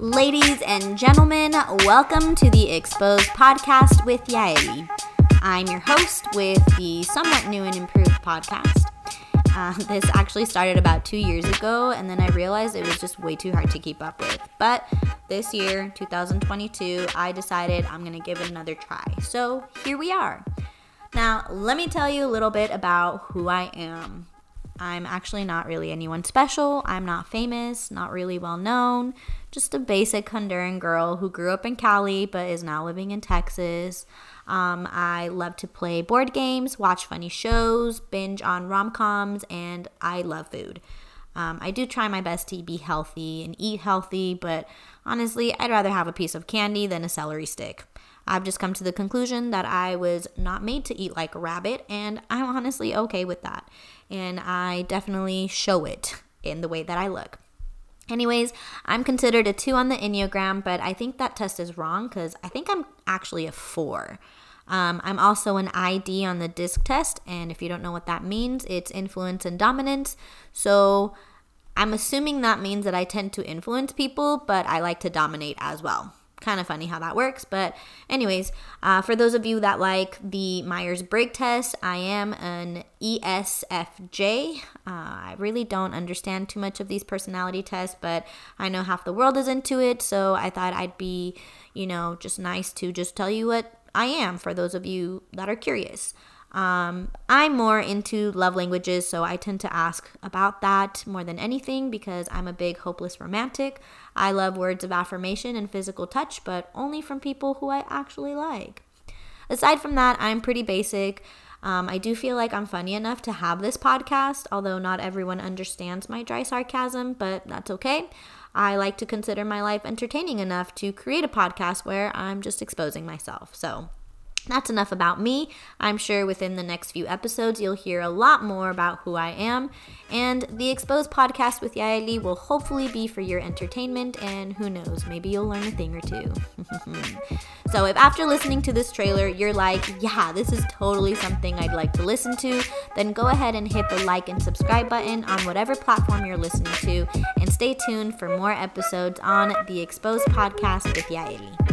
Ladies and gentlemen, welcome to the Exposed podcast with Yaelly. I'm your host with the somewhat new and improved podcast. Uh, this actually started about two years ago, and then I realized it was just way too hard to keep up with. But this year, 2022, I decided I'm gonna give it another try. So here we are. Now, let me tell you a little bit about who I am. I'm actually not really anyone special. I'm not famous, not really well known. Just a basic Honduran girl who grew up in Cali but is now living in Texas. Um, I love to play board games, watch funny shows, binge on rom coms, and I love food. Um, I do try my best to be healthy and eat healthy, but honestly, I'd rather have a piece of candy than a celery stick. I've just come to the conclusion that I was not made to eat like a rabbit, and I'm honestly okay with that. And I definitely show it in the way that I look. Anyways, I'm considered a two on the Enneagram, but I think that test is wrong because I think I'm actually a four. Um, I'm also an ID on the DISC test, and if you don't know what that means, it's influence and dominance. So I'm assuming that means that I tend to influence people, but I like to dominate as well kind of funny how that works. But, anyways, uh, for those of you that like the Myers Briggs test, I am an ESFJ. Uh, I really don't understand too much of these personality tests, but I know half the world is into it. So I thought I'd be, you know, just nice to just tell you what I am for those of you that are curious. Um, I'm more into love languages, so I tend to ask about that more than anything because I'm a big hopeless romantic. I love words of affirmation and physical touch, but only from people who I actually like. Aside from that, I'm pretty basic. Um, I do feel like I'm funny enough to have this podcast, although not everyone understands my dry sarcasm, but that's okay. I like to consider my life entertaining enough to create a podcast where I'm just exposing myself. So, that's enough about me. I'm sure within the next few episodes, you'll hear a lot more about who I am. And the Exposed podcast with Yaelly will hopefully be for your entertainment, and who knows, maybe you'll learn a thing or two. so, if after listening to this trailer, you're like, yeah, this is totally something I'd like to listen to, then go ahead and hit the like and subscribe button on whatever platform you're listening to, and stay tuned for more episodes on the Exposed podcast with Yaelly.